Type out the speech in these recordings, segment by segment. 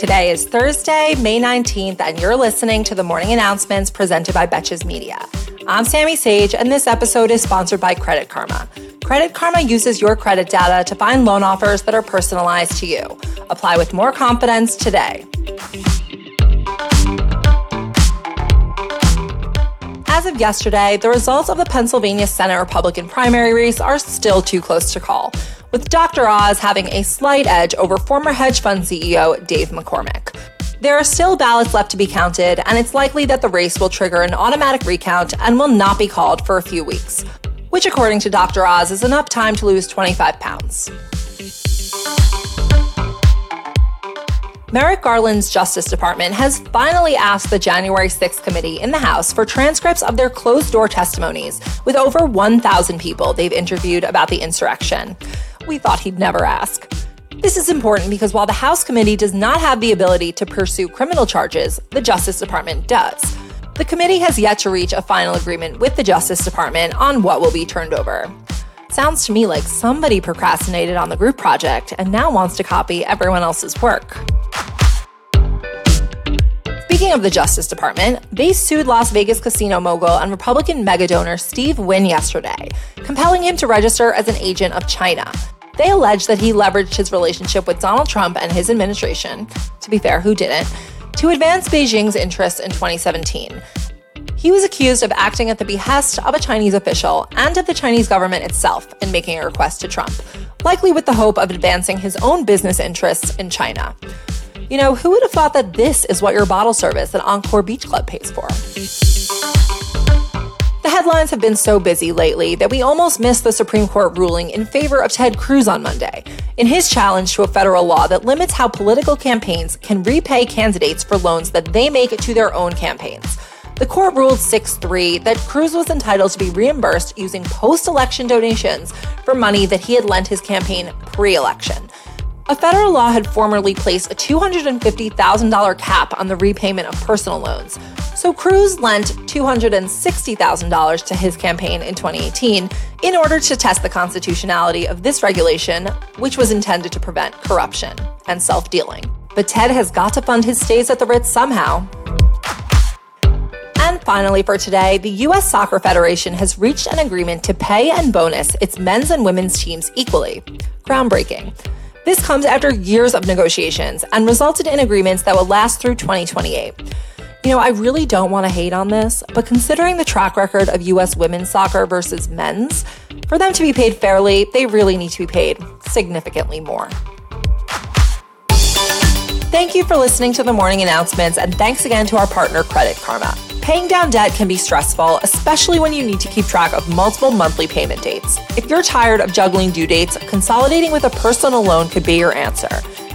Today is Thursday, May 19th, and you're listening to the morning announcements presented by Betches Media. I'm Sammy Sage, and this episode is sponsored by Credit Karma. Credit Karma uses your credit data to find loan offers that are personalized to you. Apply with more confidence today. As of yesterday, the results of the Pennsylvania Senate Republican primary race are still too close to call, with Dr. Oz having a slight edge over former hedge fund CEO Dave McCormick. There are still ballots left to be counted, and it's likely that the race will trigger an automatic recount and will not be called for a few weeks, which, according to Dr. Oz, is enough time to lose 25 pounds. Merrick Garland's Justice Department has finally asked the January 6th committee in the House for transcripts of their closed door testimonies with over 1,000 people they've interviewed about the insurrection. We thought he'd never ask. This is important because while the House committee does not have the ability to pursue criminal charges, the Justice Department does. The committee has yet to reach a final agreement with the Justice Department on what will be turned over. Sounds to me like somebody procrastinated on the group project and now wants to copy everyone else's work. Speaking of the Justice Department, they sued Las Vegas casino mogul and Republican megadonor Steve Wynn yesterday, compelling him to register as an agent of China. They allege that he leveraged his relationship with Donald Trump and his administration, to be fair, who didn't, to advance Beijing's interests in 2017. He was accused of acting at the behest of a Chinese official and of the Chinese government itself in making a request to Trump, likely with the hope of advancing his own business interests in China. You know, who would have thought that this is what your bottle service at Encore Beach Club pays for? The headlines have been so busy lately that we almost missed the Supreme Court ruling in favor of Ted Cruz on Monday in his challenge to a federal law that limits how political campaigns can repay candidates for loans that they make to their own campaigns. The court ruled 6 3 that Cruz was entitled to be reimbursed using post election donations for money that he had lent his campaign pre election. A federal law had formerly placed a $250,000 cap on the repayment of personal loans. So Cruz lent $260,000 to his campaign in 2018 in order to test the constitutionality of this regulation, which was intended to prevent corruption and self dealing. But Ted has got to fund his stays at the Ritz somehow. And finally, for today, the U.S. Soccer Federation has reached an agreement to pay and bonus its men's and women's teams equally. Groundbreaking. This comes after years of negotiations and resulted in agreements that will last through 2028. You know, I really don't want to hate on this, but considering the track record of US women's soccer versus men's, for them to be paid fairly, they really need to be paid significantly more. Thank you for listening to the morning announcements, and thanks again to our partner, Credit Karma. Paying down debt can be stressful, especially when you need to keep track of multiple monthly payment dates. If you're tired of juggling due dates, consolidating with a personal loan could be your answer.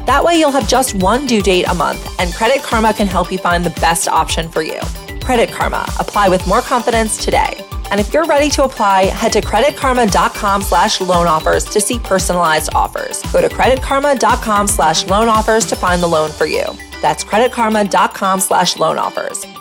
That way, you'll have just one due date a month, and Credit Karma can help you find the best option for you. Credit Karma. Apply with more confidence today. And if you're ready to apply, head to creditkarma.com slash loan offers to see personalized offers. Go to creditkarma.com slash loan offers to find the loan for you. That's creditkarma.com slash loan offers.